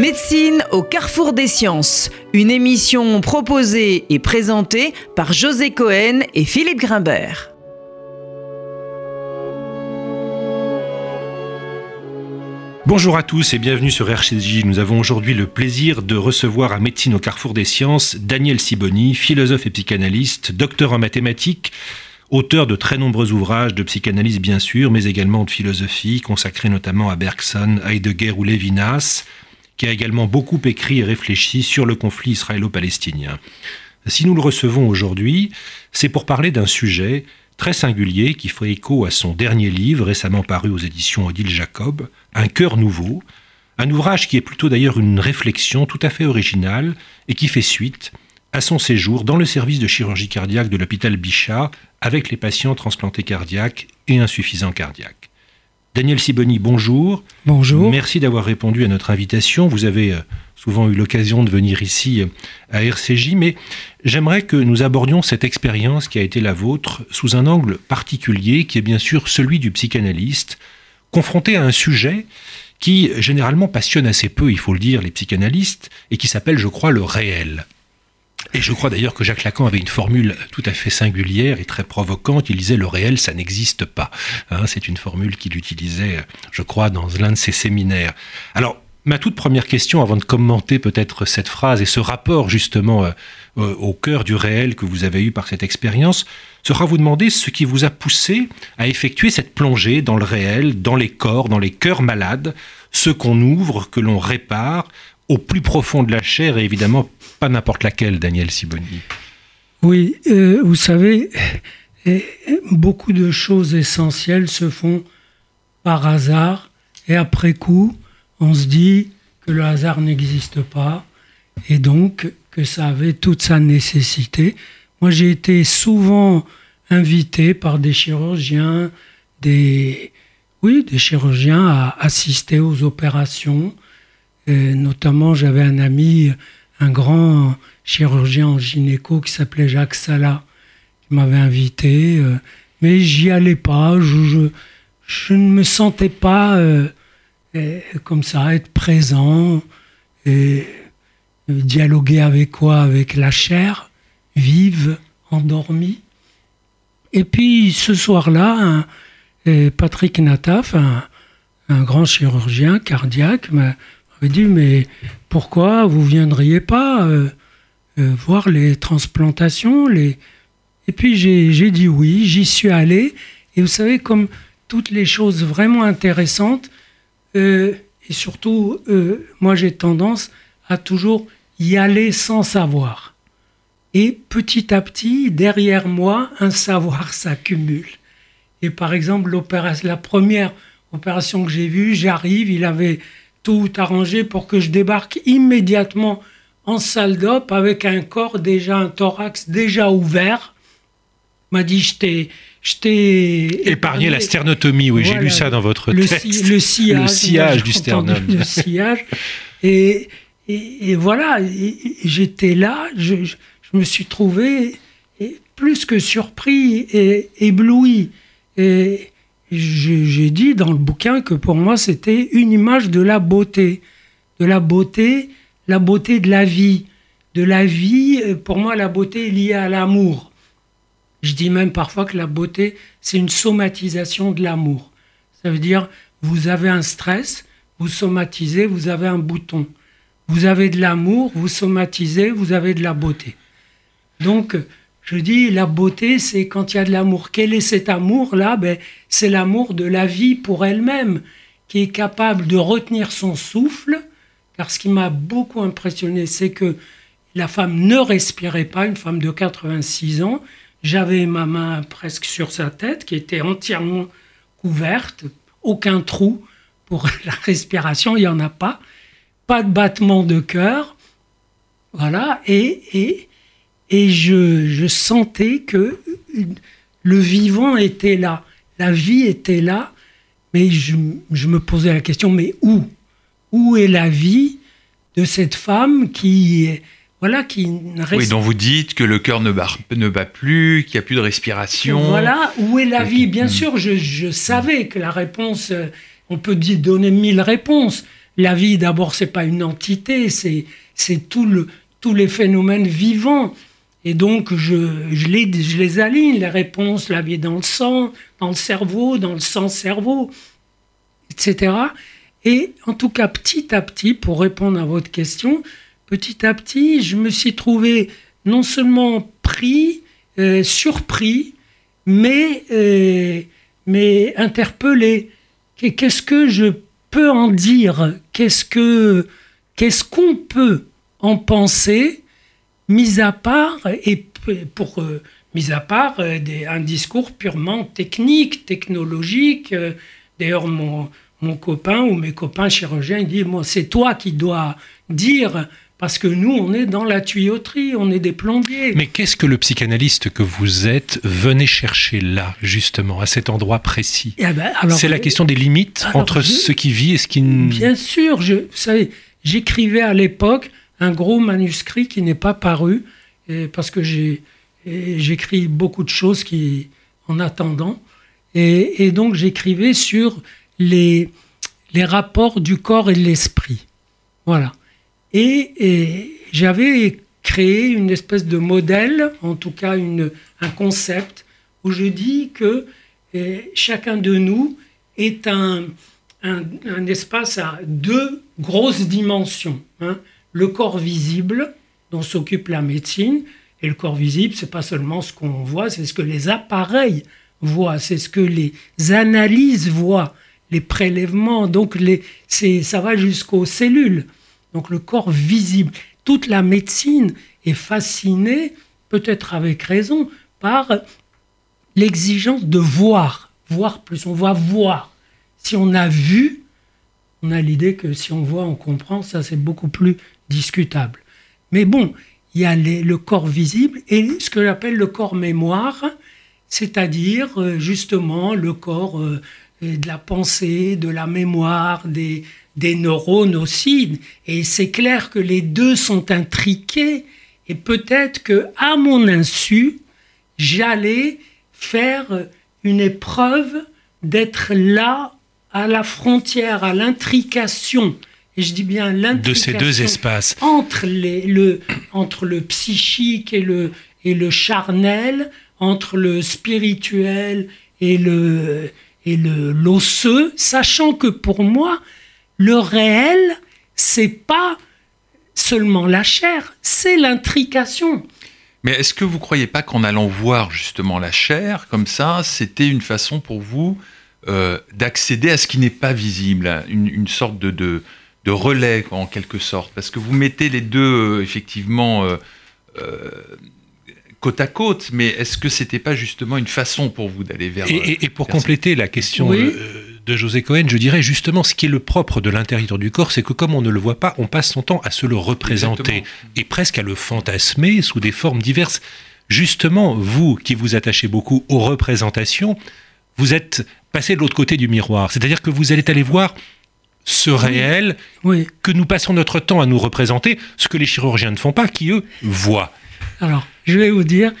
Médecine au carrefour des sciences, une émission proposée et présentée par José Cohen et Philippe Grimbert. Bonjour à tous et bienvenue sur RCJ. Nous avons aujourd'hui le plaisir de recevoir à Médecine au carrefour des sciences Daniel Siboni, philosophe et psychanalyste, docteur en mathématiques, auteur de très nombreux ouvrages de psychanalyse bien sûr, mais également de philosophie, consacrés notamment à Bergson, Heidegger ou Lévinas, qui a également beaucoup écrit et réfléchi sur le conflit israélo-palestinien. Si nous le recevons aujourd'hui, c'est pour parler d'un sujet très singulier qui fait écho à son dernier livre récemment paru aux éditions Odile Jacob, Un cœur nouveau, un ouvrage qui est plutôt d'ailleurs une réflexion tout à fait originale et qui fait suite à son séjour dans le service de chirurgie cardiaque de l'hôpital Bichat avec les patients transplantés cardiaques et insuffisants cardiaques. Daniel Siboni, bonjour. Bonjour. Merci d'avoir répondu à notre invitation. Vous avez euh, souvent eu l'occasion de venir ici euh, à RCJ, mais j'aimerais que nous abordions cette expérience qui a été la vôtre sous un angle particulier, qui est bien sûr celui du psychanalyste, confronté à un sujet qui généralement passionne assez peu, il faut le dire, les psychanalystes, et qui s'appelle, je crois, le réel. Et je crois d'ailleurs que Jacques Lacan avait une formule tout à fait singulière et très provocante. Il disait le réel, ça n'existe pas. Hein, c'est une formule qu'il utilisait, je crois, dans l'un de ses séminaires. Alors, ma toute première question, avant de commenter peut-être cette phrase et ce rapport justement euh, euh, au cœur du réel que vous avez eu par cette expérience, sera vous demander ce qui vous a poussé à effectuer cette plongée dans le réel, dans les corps, dans les cœurs malades, ceux qu'on ouvre, que l'on répare, au plus profond de la chair et évidemment pas n'importe laquelle, Daniel Siboni. Oui, euh, vous savez, beaucoup de choses essentielles se font par hasard et après coup, on se dit que le hasard n'existe pas et donc que ça avait toute sa nécessité. Moi, j'ai été souvent invité par des chirurgiens, des, oui, des chirurgiens à assister aux opérations notamment, j'avais un ami, un grand chirurgien en gynéco qui s'appelait Jacques Sala, qui m'avait invité, euh, mais j'y allais pas. Je, ne me sentais pas euh, comme ça, être présent et dialoguer avec quoi? Avec la chair vive, endormie. Et puis ce soir-là, Patrick Nataf, un, un, grand chirurgien cardiaque, dit, mais pourquoi vous viendriez pas euh, euh, voir les transplantations les... Et puis j'ai dit oui, j'y suis allé. Et vous savez, comme toutes les choses vraiment intéressantes, euh, et surtout, moi j'ai tendance à toujours y aller sans savoir. Et petit à petit, derrière moi, un savoir s'accumule. Et par exemple, la première opération que j'ai vue, j'arrive, il avait tout arrangé pour que je débarque immédiatement en salle d'op avec un corps déjà, un thorax déjà ouvert. M'a dit, je t'ai, épargné, la sternotomie. Oui, j'ai lu ça dans votre le texte. le sillage, le sillage du sternum. Le sillage. Et, et, voilà, j'étais là, je, je, me suis trouvé plus que surpris et ébloui. Et, j'ai dit dans le bouquin que pour moi c'était une image de la beauté, de la beauté, la beauté de la vie, de la vie. Pour moi, la beauté est liée à l'amour. Je dis même parfois que la beauté c'est une somatisation de l'amour. Ça veut dire vous avez un stress, vous somatisez, vous avez un bouton. Vous avez de l'amour, vous somatisez, vous avez de la beauté. Donc je dis, la beauté, c'est quand il y a de l'amour. Quel est cet amour-là? Ben, C'est l'amour de la vie pour elle-même, qui est capable de retenir son souffle. Car ce qui m'a beaucoup impressionné, c'est que la femme ne respirait pas, une femme de 86 ans. J'avais ma main presque sur sa tête, qui était entièrement couverte, aucun trou pour la respiration, il n'y en a pas. Pas de battement de cœur. Voilà, et, et et je, sentais que le vivant était là, la vie était là, mais je, me posais la question, mais où? Où est la vie de cette femme qui voilà qui Oui, dont vous dites que le cœur ne bat, ne bat plus, qu'il n'y a plus de respiration. Voilà, où est la vie? Bien sûr, je, savais que la réponse, on peut donner mille réponses, la vie, d'abord, c'est pas une entité, c'est c'est tout le, tous les phénomènes vivants. Et donc, je, les, je les aligne, les réponses, la vie dans le sang, dans le cerveau, dans le sang-cerveau, etc. Et en tout cas, petit à petit, pour répondre à votre question, petit à petit, je me suis trouvé non seulement pris, euh, surpris, mais, euh, mais interpellé. Qu'est-ce que je peux en dire? Qu'est-ce que qu'est-ce qu'on peut en penser, mis à part et pour euh, mis à part des, un discours purement technique, technologique. D'ailleurs, mon, mon copain ou mes copains chirurgiens ils disent moi c'est toi qui dois dire parce que nous, on est dans la tuyauterie, on est des plombiers. Mais qu'est-ce que le psychanalyste que vous êtes venait chercher là, justement, à cet endroit précis? Eh ben, C'est la question des limites entre ce qui vit et ce qui... Bien sûr, je, vous savez, j'écrivais à l'époque un gros manuscrit qui n'est pas paru, parce que j'écris beaucoup de choses qui, en attendant. Et, donc j'écrivais sur les, les rapports du corps et de l'esprit. Voilà. Et, j'avais créé une espèce de modèle, en tout cas une, un concept, où je dis que eh, chacun de nous est un, un, espace à deux grosses dimensions. Hein. Le corps visible, dont s'occupe la médecine, et le corps visible, c'est pas seulement ce qu'on voit, c'est ce que les appareils voient, c'est ce que les analyses voient, les prélèvements, donc les, ça va jusqu'aux cellules donc le corps visible. Toute la médecine est fascinée, peut-être avec raison, par l'exigence de voir, voir plus. On va voir. Si on a vu, on a l'idée que si on voit, on comprend, ça c'est beaucoup plus discutable. Mais bon, il y a le corps visible et ce que j'appelle le corps mémoire, c'est-à-dire euh, justement le corps euh, de la pensée, de la mémoire, des, des neurones aussi. Et c'est clair que les deux sont intriqués. Et peut-être que, à mon insu, j'allais faire une épreuve d'être là à la frontière, à l'intrication. Et je dis bien l'intrication. De ces deux espaces. Entre, les, le, entre le psychique et le, et le charnel, entre le spirituel et le et le l'osseux, sachant que pour moi, le réel, c'est pas seulement la chair, c'est l'intrication. Mais est-ce que vous croyez pas qu'en allant voir justement la chair, comme ça, c'était une façon pour vous euh, d'accéder à ce qui n'est pas visible, une, sorte de, de, relais en quelque sorte Parce que vous mettez les deux, euh, effectivement, euh, côte à côte, mais est-ce que c'était pas justement une façon pour vous d'aller vers... Et, et pour compléter la question de José Cohen, je dirais justement ce qui est le propre de l'intérieur du corps, c'est que comme on ne le voit pas, on passe son temps à se le représenter et presque à le fantasmer sous des formes diverses. Justement, vous qui vous attachez beaucoup aux représentations, vous êtes passé de l'autre côté du miroir. C'est-à-dire que vous allez aller voir ce réel que nous passons notre temps à nous représenter, ce que les chirurgiens ne font pas, qui eux voient. Alors, je vais vous dire,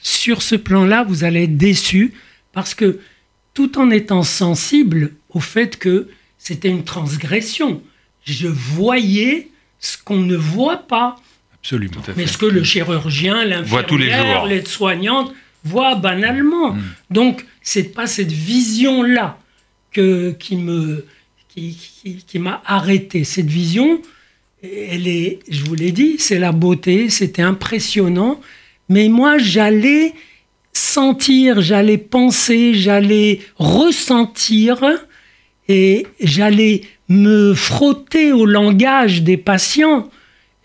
sur ce plan-là, vous allez être déçu parce que tout en étant sensible au fait que c'était une transgression. Je voyais ce qu'on ne voit pas. Absolument. Mais ce que le chirurgien, l'infirmière, l'aide-soignante voient banalement. Mm. Donc, c'est pas cette vision-là que, qui me qui, m'a arrêté. Cette vision, elle est, je vous l'ai dit, c'est la beauté, c'était impressionnant. Mais moi, j'allais sentir, j'allais penser, j'allais ressentir et j'allais me frotter au langage des patients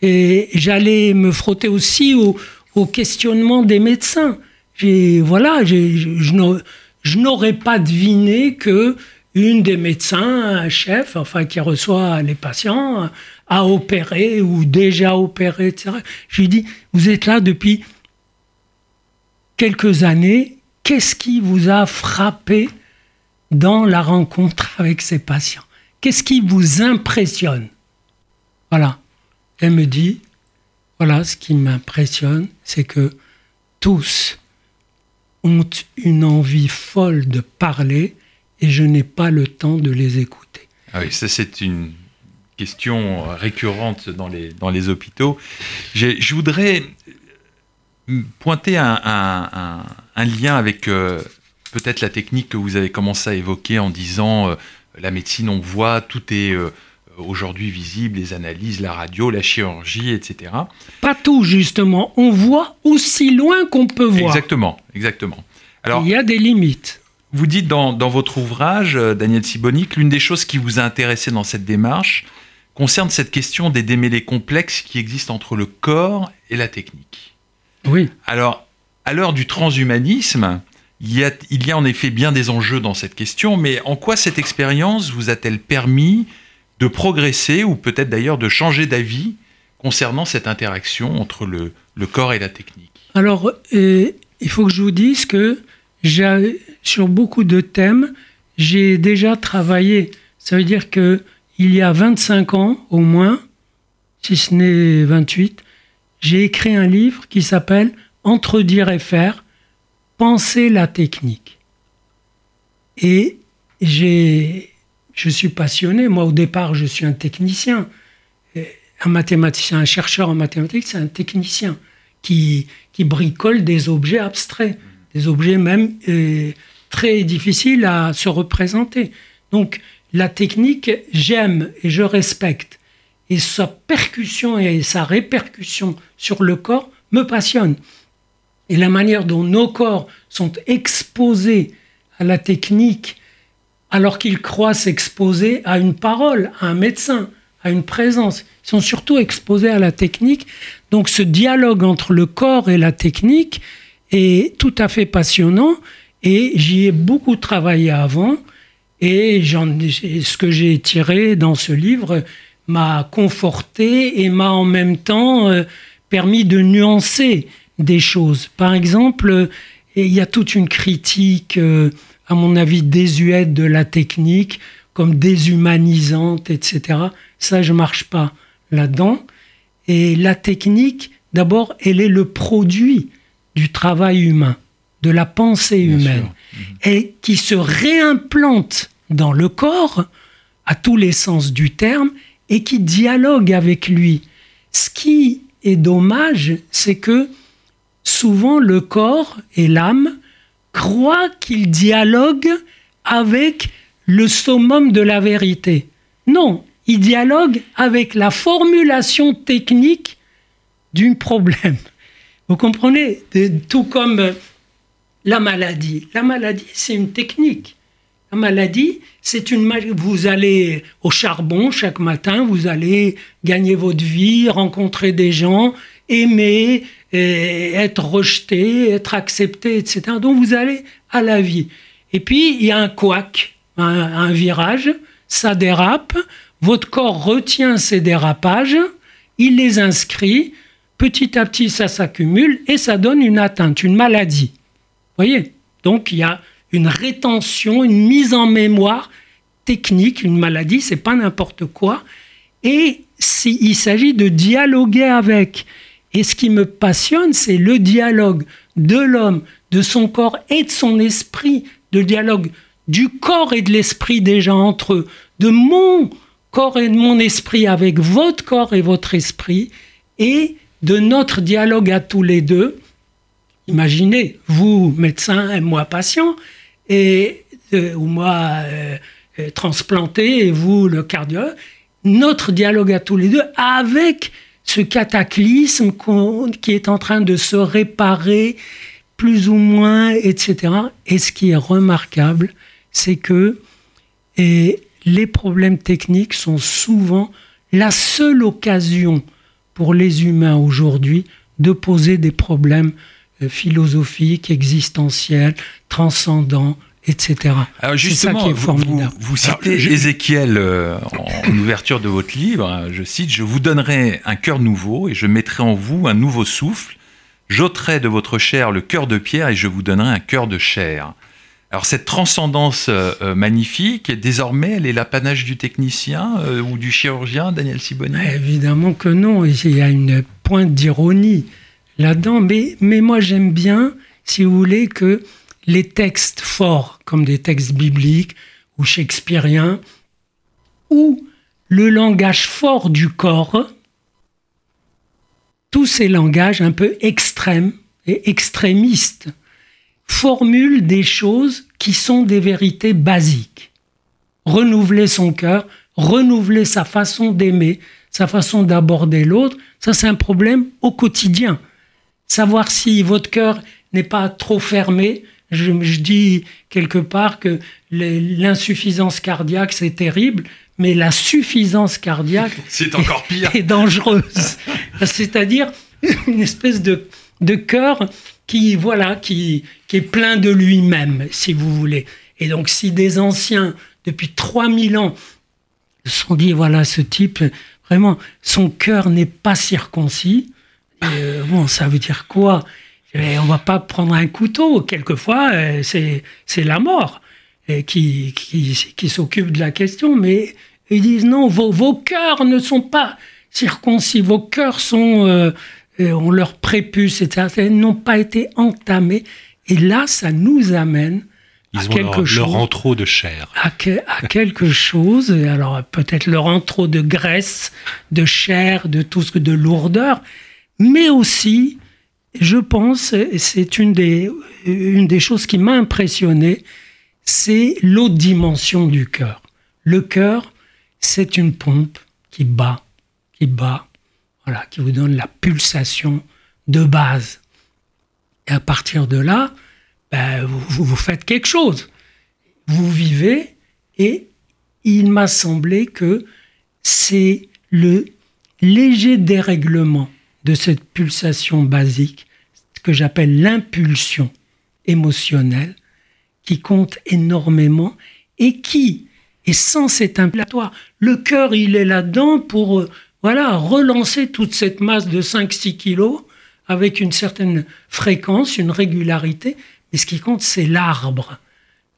et j'allais me frotter aussi au, questionnement des médecins. Voilà, je n'aurais pas deviné que une des médecins, chef, enfin qui reçoit les patients, a opéré ou déjà opéré, etc. J'ai dit, vous êtes là depuis quelques années, qu'est-ce qui vous a frappé dans la rencontre avec ces patients? Qu'est-ce qui vous impressionne? Voilà. Elle me dit, voilà, ce qui m'impressionne, c'est que tous ont une envie folle de parler et je n'ai pas le temps de les écouter. Ah oui, ça c'est une question récurrente dans les, dans les hôpitaux. Je voudrais pointer un, un, lien avec euh, peut-être la technique que vous avez commencé à évoquer en disant euh, la médecine, on voit, tout est euh, aujourd'hui visible, les analyses, la radio, la chirurgie, etc. Pas tout, justement. On voit aussi loin qu'on peut voir. Exactement, exactement. Alors, Il y a des limites. Vous dites dans, dans votre ouvrage, Daniel Sibonic, l'une des choses qui vous a intéressé dans cette démarche concerne cette question des démêlés complexes qui existent entre le corps et la technique. Oui. Alors, à l'heure du transhumanisme, il y, a, il y, a, en effet bien des enjeux dans cette question, mais en quoi cette expérience vous a-t-elle permis de progresser ou peut-être d'ailleurs de changer d'avis concernant cette interaction entre le, le corps et la technique? Alors, euh, il faut que je vous dise que sur beaucoup de thèmes, j'ai déjà travaillé. Ça veut dire que il y a 25 ans au moins, si ce n'est 28, j'ai écrit un livre qui s'appelle Entre dire et faire, penser la technique. Et j'ai, je suis passionné. Moi, au départ, je suis un technicien. Un mathématicien, un chercheur en mathématiques, c'est un technicien qui, qui bricole des objets abstraits, des objets même euh, très difficiles à se représenter. Donc, la technique, j'aime et je respecte et sa percussion et sa répercussion sur le corps me passionnent. Et la manière dont nos corps sont exposés à la technique alors qu'ils croient s'exposer à une parole, à un médecin, à une présence. Ils sont surtout exposés à la technique. Donc ce dialogue entre le corps et la technique tout à fait passionnant et j'y ai beaucoup travaillé avant. Et ce que j'ai tiré dans ce livre, m'a conforté et m'a en même temps euh, permis de nuancer des choses. Par exemple, euh, il y a toute une critique, euh, à mon avis, désuète de la technique, comme déshumanisante, etc. Ça, je marche pas là-dedans. Et la technique, d'abord, elle est le produit du travail humain, de la pensée humaine, et qui se réimplante dans le corps, à tous les sens du terme, et qui dialogue avec lui. Ce qui est dommage, c'est que souvent le corps et l'âme croient qu'ils dialoguent avec le summum de la vérité. Non, ils dialoguent avec la formulation technique d'un problème. Vous comprenez Tout comme la maladie. La maladie, c'est une technique. La maladie, c'est une vous allez au charbon chaque matin, vous allez gagner votre vie, rencontrer des gens, aimer, être rejeté, être accepté, etc. Donc vous allez à la vie. Et puis il y a un couac, un, virage, ça dérape, votre corps retient ces dérapages, il les inscrit, petit à petit ça s'accumule et ça donne une atteinte, une maladie. Voyez? Donc il y a une rétention, une mise en mémoire technique, une maladie, c'est pas n'importe quoi. Et il s'agit de dialoguer avec. Et ce qui me passionne, c'est le dialogue de l'homme, de son corps et de son esprit, le dialogue du corps et de l'esprit déjà entre eux, de mon corps et de mon esprit avec votre corps et votre esprit, et de notre dialogue à tous les deux. Imaginez, vous, médecin, et moi, patient, et euh, ou moi euh, euh, transplanté et vous le cardiologue, notre dialogue à tous les deux avec ce cataclysme qui est en train de se réparer plus ou moins, etc. Et ce qui est remarquable, c'est que et les problèmes techniques sont souvent la seule occasion pour les humains aujourd'hui de poser des problèmes philosophiques, existentiels, transcendants, etc. Alors justement, ça qui est formidable. Vous, vous, citez Ézéchiel euh, en, ouverture de votre livre, je cite, Je vous donnerai un cœur nouveau et je mettrai en vous un nouveau souffle. J'ôterai de votre chair le cœur de pierre et je vous donnerai un cœur de chair. Alors cette transcendance euh, euh, magnifique, désormais, elle est l'apanage du technicien ou du chirurgien, Daniel Siboni Évidemment que non, il y a une pointe d'ironie là-dedans, mais, mais moi j'aime bien, si vous voulez, que les textes forts, comme des textes bibliques ou shakespeariens, où le langage fort du corps, tous ces langages un peu extrêmes et extrémistes, formulent des choses qui sont des vérités basiques. Renouveler son cœur, renouveler sa façon d'aimer, sa façon d'aborder l'autre, ça c'est un problème au quotidien. Savoir si votre cœur n'est pas trop fermé, je, dis quelque part que l'insuffisance cardiaque c'est terrible, mais la suffisance cardiaque c'est encore pire. est dangereuse. C'est-à-dire une espèce de, de cœur qui voilà qui, plein de lui-même, si vous voulez. Et donc si des anciens depuis 3000 ans se sont dit voilà ce type vraiment son cœur n'est pas circoncis. Euh, bon, ça veut dire quoi? On va pas prendre un couteau. Quelquefois, euh, c'est la mort et qui qui, qui s'occupe de la question. Mais ils disent non, vos, vos cœurs ne sont pas circoncis. Vos cœurs sont euh, ont leur prépuce, etc. Ils n'ont pas été entamés. Et là, ça nous amène à quelque leur, chose, leur de chair. À, à quelque chose, alors peut-être leur entro de graisse, de chair, de tout ce que de lourdeur, mais aussi, je pense, et c'est une des, une des choses qui m'a impressionné, c'est l'autre dimension du cœur. Le cœur, c'est une pompe qui bat, qui bat, voilà, qui vous donne la pulsation de base. Et à partir de là, ben, vous, faites quelque chose. Vous vivez et il m'a semblé que c'est le léger dérèglement de cette pulsation basique, ce que j'appelle l'impulsion émotionnelle, qui compte énormément et qui est sans cet impulatoire. Le cœur, il est là-dedans pour euh, voilà, relancer toute cette masse de 5-6 kilos avec une certaine fréquence, une régularité. Mais ce qui compte, c'est l'arbre.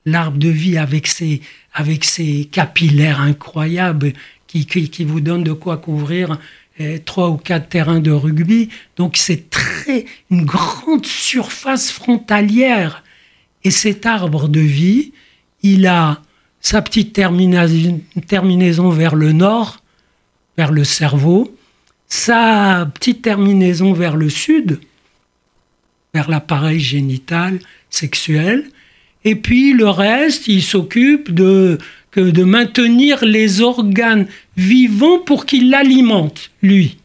L'arbre de vie avec ses, avec ses capillaires incroyables qui, qui, qui vous donnent de quoi couvrir eh, trois ou quatre terrains de rugby. Donc c'est très une grande surface frontalière. Et cet arbre de vie, il a sa petite terminaison vers le nord, vers le cerveau, sa petite terminaison vers le sud, vers l'appareil génital sexuel, et puis le reste, il s'occupe de, de maintenir les organes vivants pour qu'ils l'alimentent, lui,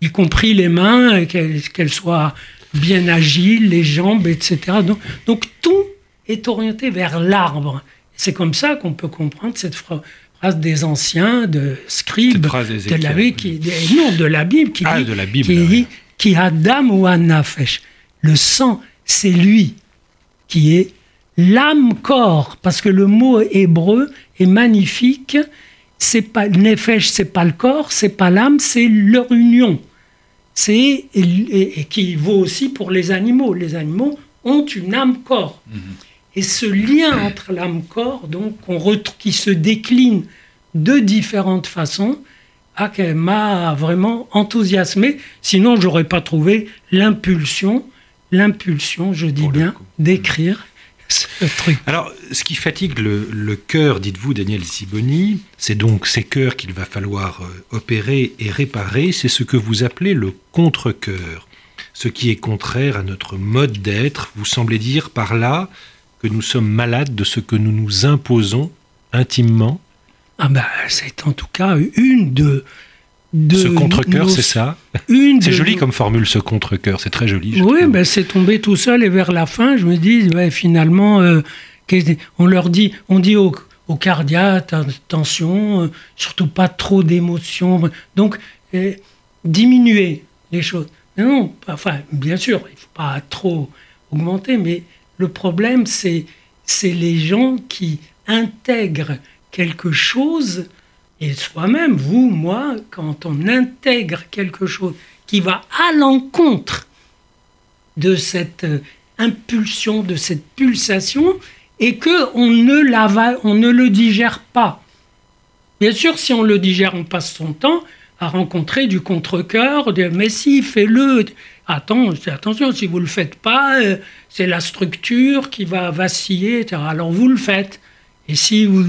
y compris les mains, qu'elles soient bien agiles, les jambes, etc. Donc, tout est orienté vers l'arbre. C'est comme ça qu'on peut comprendre cette phrase des anciens, de scribes, de la, qui, non, de la Bible, qui ah, dit, de la Bible, qui, dit, qui Adam ou Anafesh. Le sang, c'est lui qui est l'âme-corps, parce que le mot hébreu est magnifique. C'est pas nefesh, c'est pas le corps, c'est pas l'âme, c'est leur union. C'est et, qui vaut aussi pour les animaux. Les animaux ont une âme-corps. Mhm. Et ce lien entre l'âme-corps, donc, qui se décline de différentes façons, m'a vraiment enthousiasmé. Sinon, j'aurais pas trouvé l'impulsion, l'impulsion, je dis bien, d'écrire ce truc. Alors, ce qui fatigue le, cœur, dites-vous, Daniel Siboni, c'est donc ces cœurs qu'il va falloir euh, opérer et réparer. C'est ce que vous appelez le contre-cœur, ce qui est contraire à notre mode d'être. Vous semblez dire par là que nous sommes malades de ce que nous nous imposons intimement Ah ben, c'est en tout cas une de... de ce contre-cœur, c'est ça C'est joli comme formule, ce contre-cœur, c'est très joli. Oui, ben, c'est tombé tout seul et vers la fin, je me dis, ouais, finalement, euh, on leur dit, on dit au, au cardiaque, attention, euh, surtout pas trop d'émotions. Donc, euh, diminuer les choses. non, enfin, bien sûr, il ne faut pas trop augmenter, mais le problème, c'est, les gens qui intègrent quelque chose, et soi-même, vous, moi, quand on intègre quelque chose qui va à l'encontre de cette euh, impulsion, de cette pulsation, et que on ne, la on ne le digère pas. Bien sûr, si on le digère, on passe son temps à rencontrer du contre-cœur, de mais si, fais-le. Attends, attention, si vous ne le faites pas, euh, c'est la structure qui va vaciller, etc. Alors vous le faites. Et si vous,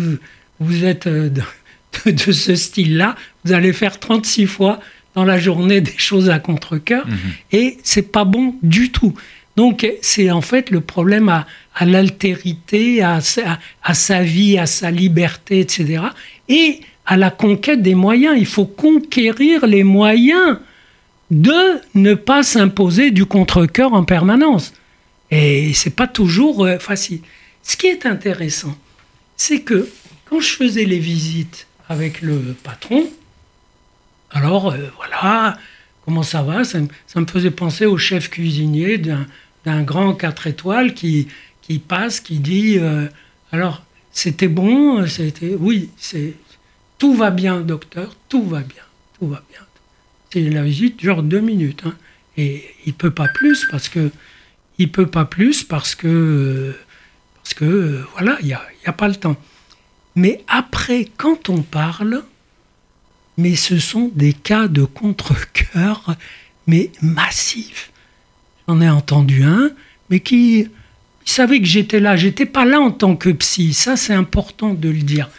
vous êtes euh, de, de ce style-là, vous allez faire 36 fois dans la journée des choses à contre-cœur Mhm. et c'est pas bon du tout. Donc c'est en fait le problème à, à l'altérité, à sa vie, à sa liberté, etc. Et à la conquête des moyens. Il faut conquérir les moyens de ne pas s'imposer du contre-cœur en permanence. Et c'est pas toujours euh, facile. Ce qui est intéressant, c'est que quand je faisais les visites avec le patron, alors euh, voilà, comment ça va? Ça, ça me faisait penser au chef cuisinier d'un grand 4 étoiles qui, qui passe, qui dit euh, alors c'était bon, c'était oui, tout va bien, docteur, tout va bien, tout va bien. C'est la visite dure deux minutes, hein, et il peut pas plus parce que il peut pas plus parce que parce que voilà, il y a, y a pas le temps. Mais après, quand on parle, mais ce sont des cas de contre-cœur, mais massifs. J'en ai entendu un, mais qui il savait que j'étais là. J'étais pas là en tant que psy. Ça, c'est important de le dire.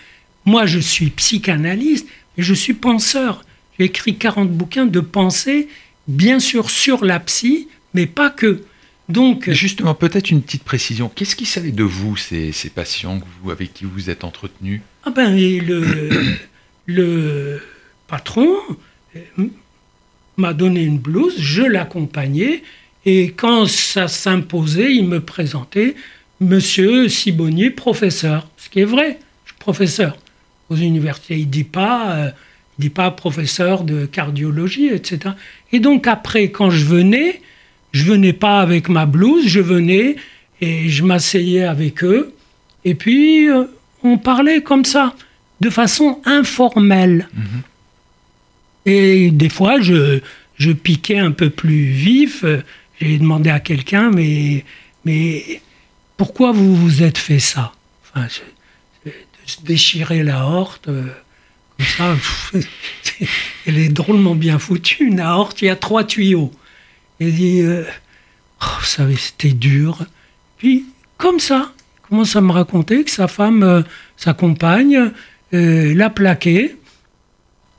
Moi, je suis psychanalyste, mais je suis penseur. J'ai écrit 40 bouquins de pensée, bien sûr sur la psy, mais pas que. Donc, Justement, peut-être une petite précision. Qu'est-ce qu'ils savaient de vous, ces, ces patients que vous, avec qui vous vous êtes entretenu? Ah ben, et le, le patron euh, m'a donné une blouse, je l'accompagnais, et quand ça s'imposait, il me présentait Monsieur Sibonnier, professeur. Ce qui est vrai, je suis professeur aux universités. Il dit pas, euh, dit pas professeur de cardiologie, etc. Et donc après, quand je venais, je venais pas avec ma blouse, je venais et je m'asseyais avec eux. Et puis, euh, on parlait comme ça, de façon informelle. Et des fois, je, je piquais un peu plus vif. J'ai demandé à quelqu'un, mais, mais pourquoi vous vous êtes fait ça? Enfin, je- je- De se déchirer la horte, euh, comme ça, elle est drôlement bien foutue, une aorte, il y a trois tuyaux. Il dit, euh, Oh, savez, c'était dur. Puis, comme ça, il commence à me raconter que sa femme, euh, sa compagne, euh, l'a plaqué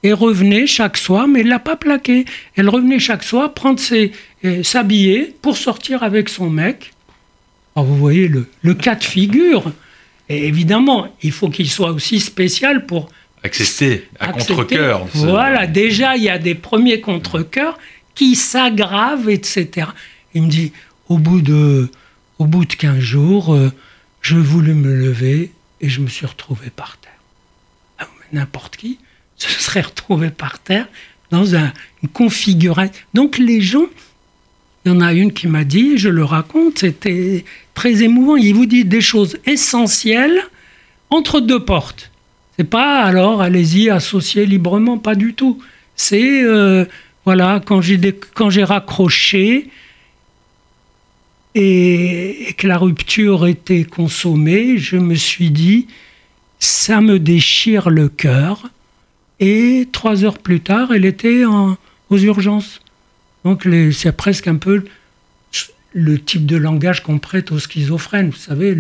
et revenait chaque soir, mais elle l'a pas plaqué. Elle revenait chaque soir prendre ses, euh, s'habiller pour sortir avec son mec. Alors vous voyez le, le cas de figure. Et évidemment, il faut qu'il soit aussi spécial pour Accepter, à ce- Voilà, déjà, il y a des premiers contre-cœurs qui s'aggravent, etc. Il me dit, au bout de, au bout de 15 jours, euh, je voulais me lever et je me suis retrouvé par terre. Ah, N'importe qui se serait retrouvé par terre dans un- une configuration. Donc les gens, il y en a une qui m'a dit, je le raconte, c'était très émouvant. Il vous dit des choses essentielles entre deux portes. C'est pas alors allez-y associer librement, pas du tout. C'est euh, voilà quand j'ai quand j'ai raccroché et, que la rupture était consommée, je me suis dit ça me déchire le cœur. Et trois heures plus tard, elle était aux urgences. Donc c'est presque un peu le type de langage qu'on prête aux schizophrènes, vous savez,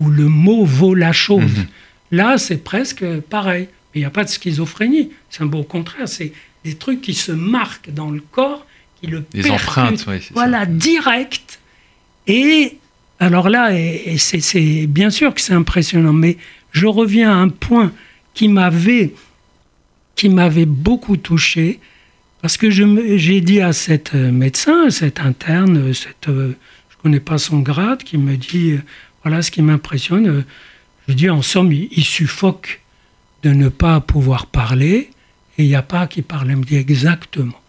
où le mot vaut la chose. Mhm. Là, c'est presque pareil. Il n'y a pas de schizophrénie. C'est un peu au contraire. C'est des trucs qui se marquent dans le corps, qui le Des percutent. empreintes, oui. Voilà, ça. direct. Et alors là, et, et c'est, bien sûr que c'est impressionnant, mais je reviens à un point qui m'avait, qui m'avait beaucoup touché, parce que j'ai dit à cette euh, médecin, cette interne, cette, euh, je ne connais pas son grade, qui me dit, euh, voilà ce qui m'impressionne. Je dis, en somme, il, il suffoque de ne pas pouvoir parler, et il n'y a pas qui parle. Elle me dit exactement.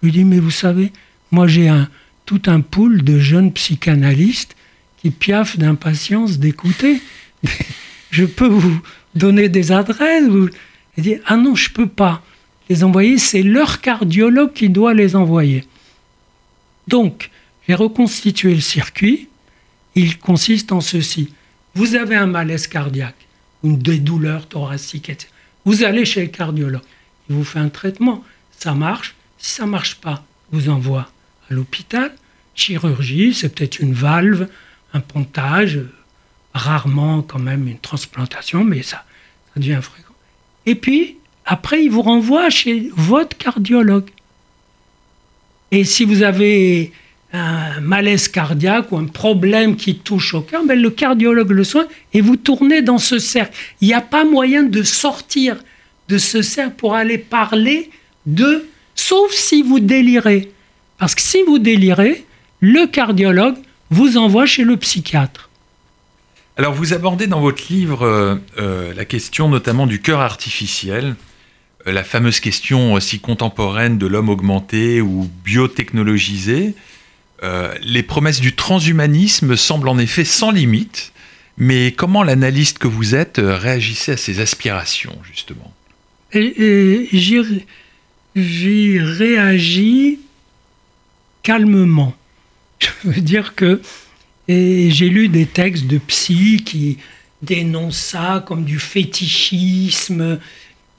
Je lui dis, mais vous savez, moi j'ai un, tout un pool de jeunes psychanalystes qui piaffent d'impatience d'écouter. je peux vous donner des adresses. Vous... Elle dit, ah non, je peux pas les envoyer, c'est leur cardiologue qui doit les envoyer. Donc, j'ai reconstitué le circuit. Il consiste en ceci. Vous avez un malaise cardiaque, une des douleurs etc. Vous allez chez le cardiologue. Il vous fait un traitement. Ça marche. Si ça marche pas, vous envoie à l'hôpital. Chirurgie, c'est peut-être une valve, un pontage, rarement quand même une transplantation, mais ça, ça devient fréquent. Et puis, après, il vous renvoie chez votre cardiologue. Et si vous avez un malaise cardiaque ou un problème qui touche au cœur, ben le cardiologue le soigne et vous tournez dans ce cercle. Il n'y a pas moyen de sortir de ce cercle pour aller parler de, sauf si vous délirez. Parce que si vous délirez, le cardiologue vous envoie chez le psychiatre. Alors vous abordez dans votre livre euh, euh, la question notamment du cœur artificiel, euh, la fameuse question si contemporaine de l'homme augmenté ou biotechnologisé. Les promesses du transhumanisme semblent en effet sans limite, mais comment l'analyste que vous êtes réagissait à ces aspirations justement? J'y réagis calmement. Je veux dire que j'ai lu des textes de psy qui dénoncent ça comme du fétichisme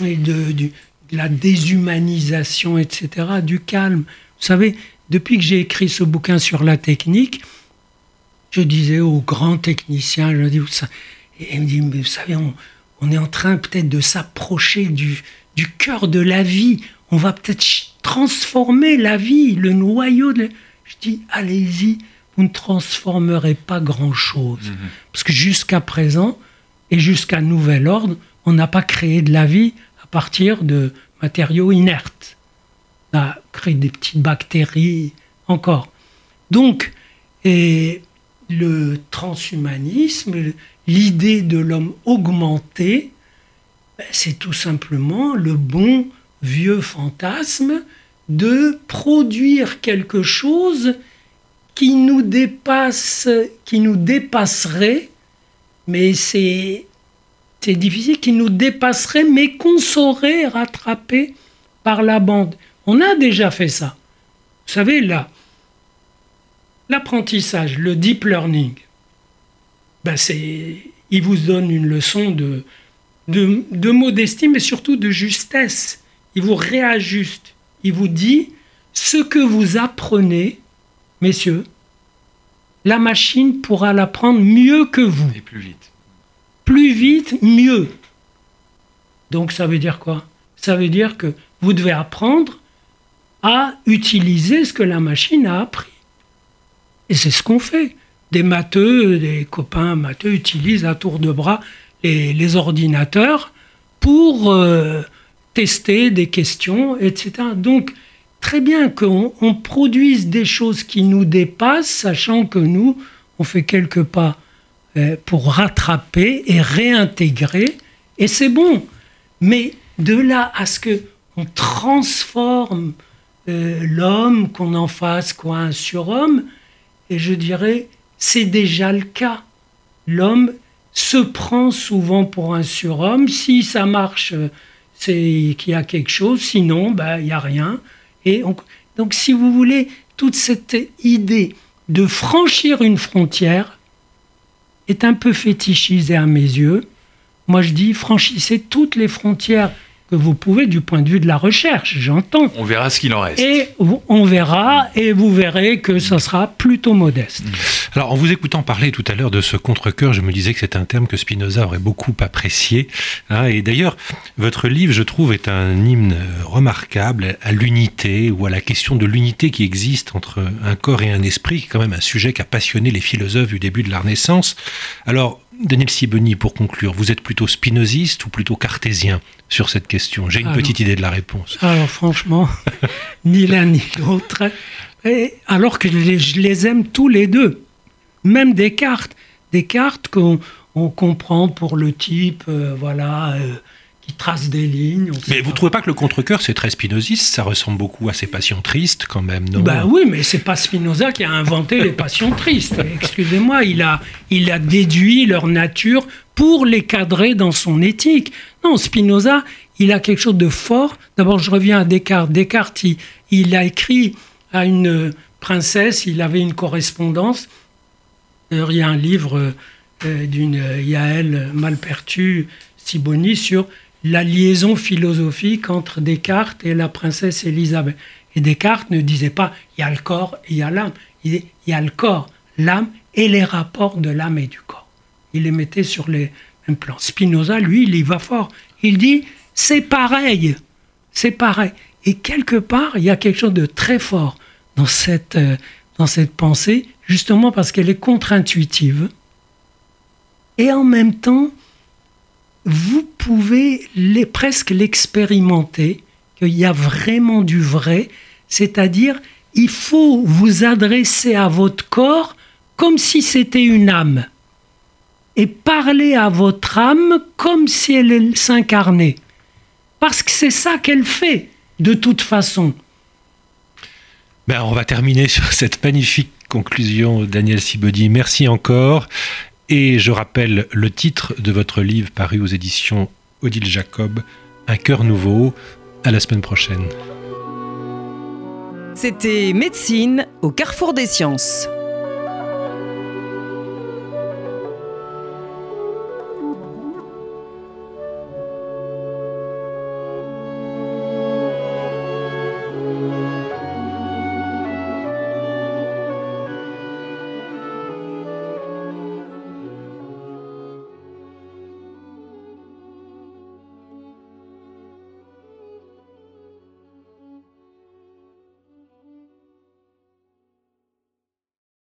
et de, de la déshumanisation, etc., du calme. Vous savez, depuis que j'ai écrit ce bouquin sur la technique, je disais aux grands techniciens, je dis, et me dit, vous savez, on, est en train peut-être de s'approcher du, du cœur de la vie. On va peut-être transformer la vie, le noyau de... Je dis, allez-y, vous ne transformerez pas grand-chose. Mhm. Parce que jusqu'à présent, et jusqu'à nouvel ordre, on n'a pas créé de la vie à partir de matériaux inertes. On a créé des petites bactéries encore. Donc, et le transhumanisme, l'idée de l'homme augmenté, ben, c'est tout simplement le bon vieux fantasme de produire quelque chose qui nous dépasse, qui nous dépasserait, mais c'est difficile, qui nous dépasserait, mais qu'on saurait rattraper par la bande. On a déjà fait ça. Vous savez, là, l'apprentissage, le deep learning, ben c'est, il vous donne une leçon de, de, de modestie, mais surtout de justesse. Il vous réajuste il vous dit ce que vous apprenez, messieurs, la machine pourra l'apprendre mieux que vous. Et plus vite. Plus vite, mieux. Donc ça veut dire quoi? Ça veut dire que vous devez apprendre à utiliser ce que la machine a appris. Et c'est ce qu'on fait. Des matheux, des copains matheux utilisent à tour de bras les, ordinateurs pour euh, tester des questions, etc. Donc, très bien qu'on produise des choses qui nous dépassent, sachant que nous, on fait quelques pas euh, pour rattraper et réintégrer, et c'est bon. Mais de là à ce que on transforme euh, l'homme, qu'on en fasse quoi un surhomme, et je dirais, c'est déjà le cas. L'homme se prend souvent pour un surhomme. Si ça marche euh, c'est qu'il y a quelque chose, sinon, ben, il n'y a rien. Et donc, si vous voulez, toute cette idée de franchir une frontière est un peu fétichisée à mes yeux. Moi, je dis, franchissez toutes les frontières que vous pouvez du point de vue de la recherche, j'entends. On verra ce qu'il en reste. Et on verra, et vous verrez que ça sera plutôt modeste. Mmh. Alors, en vous écoutant parler tout à l'heure de ce contre-cœur, je me disais que c'est un terme que Spinoza aurait beaucoup apprécié. Hein. et d'ailleurs, votre livre, je trouve, est un hymne remarquable à l'unité ou à la question de l'unité qui existe entre un corps et un esprit, qui est quand même un sujet qui a passionné les philosophes du début de la Renaissance. Alors, Daniel Siboni, pour conclure, vous êtes plutôt spinoziste ou plutôt cartésien sur cette question? J'ai une petite idée de la réponse. Alors franchement, ni l'un ni l'autre. Alors que je les, aime tous les deux. Même Descartes. Descartes qu'on on comprend pour le type, euh, voilà, euh, qui trace des lignes. Mais vous ne trouvez pas que le contre-cœur, c'est très spinoziste Ça ressemble beaucoup à ces passions tristes, quand même, non? Ben oui, mais c'est pas Spinoza qui a inventé les passions tristes. Excusez-moi, il a, il a déduit leur nature pour les cadrer dans son éthique. Non, Spinoza, il a quelque chose de fort. D'abord, je reviens à Descartes. Descartes, il, a écrit à une princesse, il avait une correspondance. D'ailleurs, il y a un livre euh, d'une Yael Malpertu Siboni sur la liaison philosophique entre Descartes et la princesse Élisabeth. Et Descartes ne disait pas il y a le corps et il y a l'âme. Il y a le corps, l'âme et les rapports de l'âme et du corps. Il les mettait sur les mêmes plans. Spinoza, lui, il y va fort. Il dit c'est pareil. C'est pareil. Et quelque part, il y a quelque chose de très fort dans cette, euh, dans cette pensée, justement parce qu'elle est contre-intuitive. Et en même temps, vous pouvez presque l'expérimenter, qu'il y a vraiment du vrai, c'est-à-dire il faut vous adresser à votre corps comme si c'était une âme et parler à votre âme comme si elle s'incarnait. Parce que c'est ça qu'elle fait, de toute façon. Ben, on va terminer sur cette magnifique conclusion, Daniel Sibody. Merci encore. Et je rappelle le titre de votre livre paru aux éditions Odile Jacob, Un cœur nouveau. À la semaine prochaine. C'était Médecine au carrefour des sciences.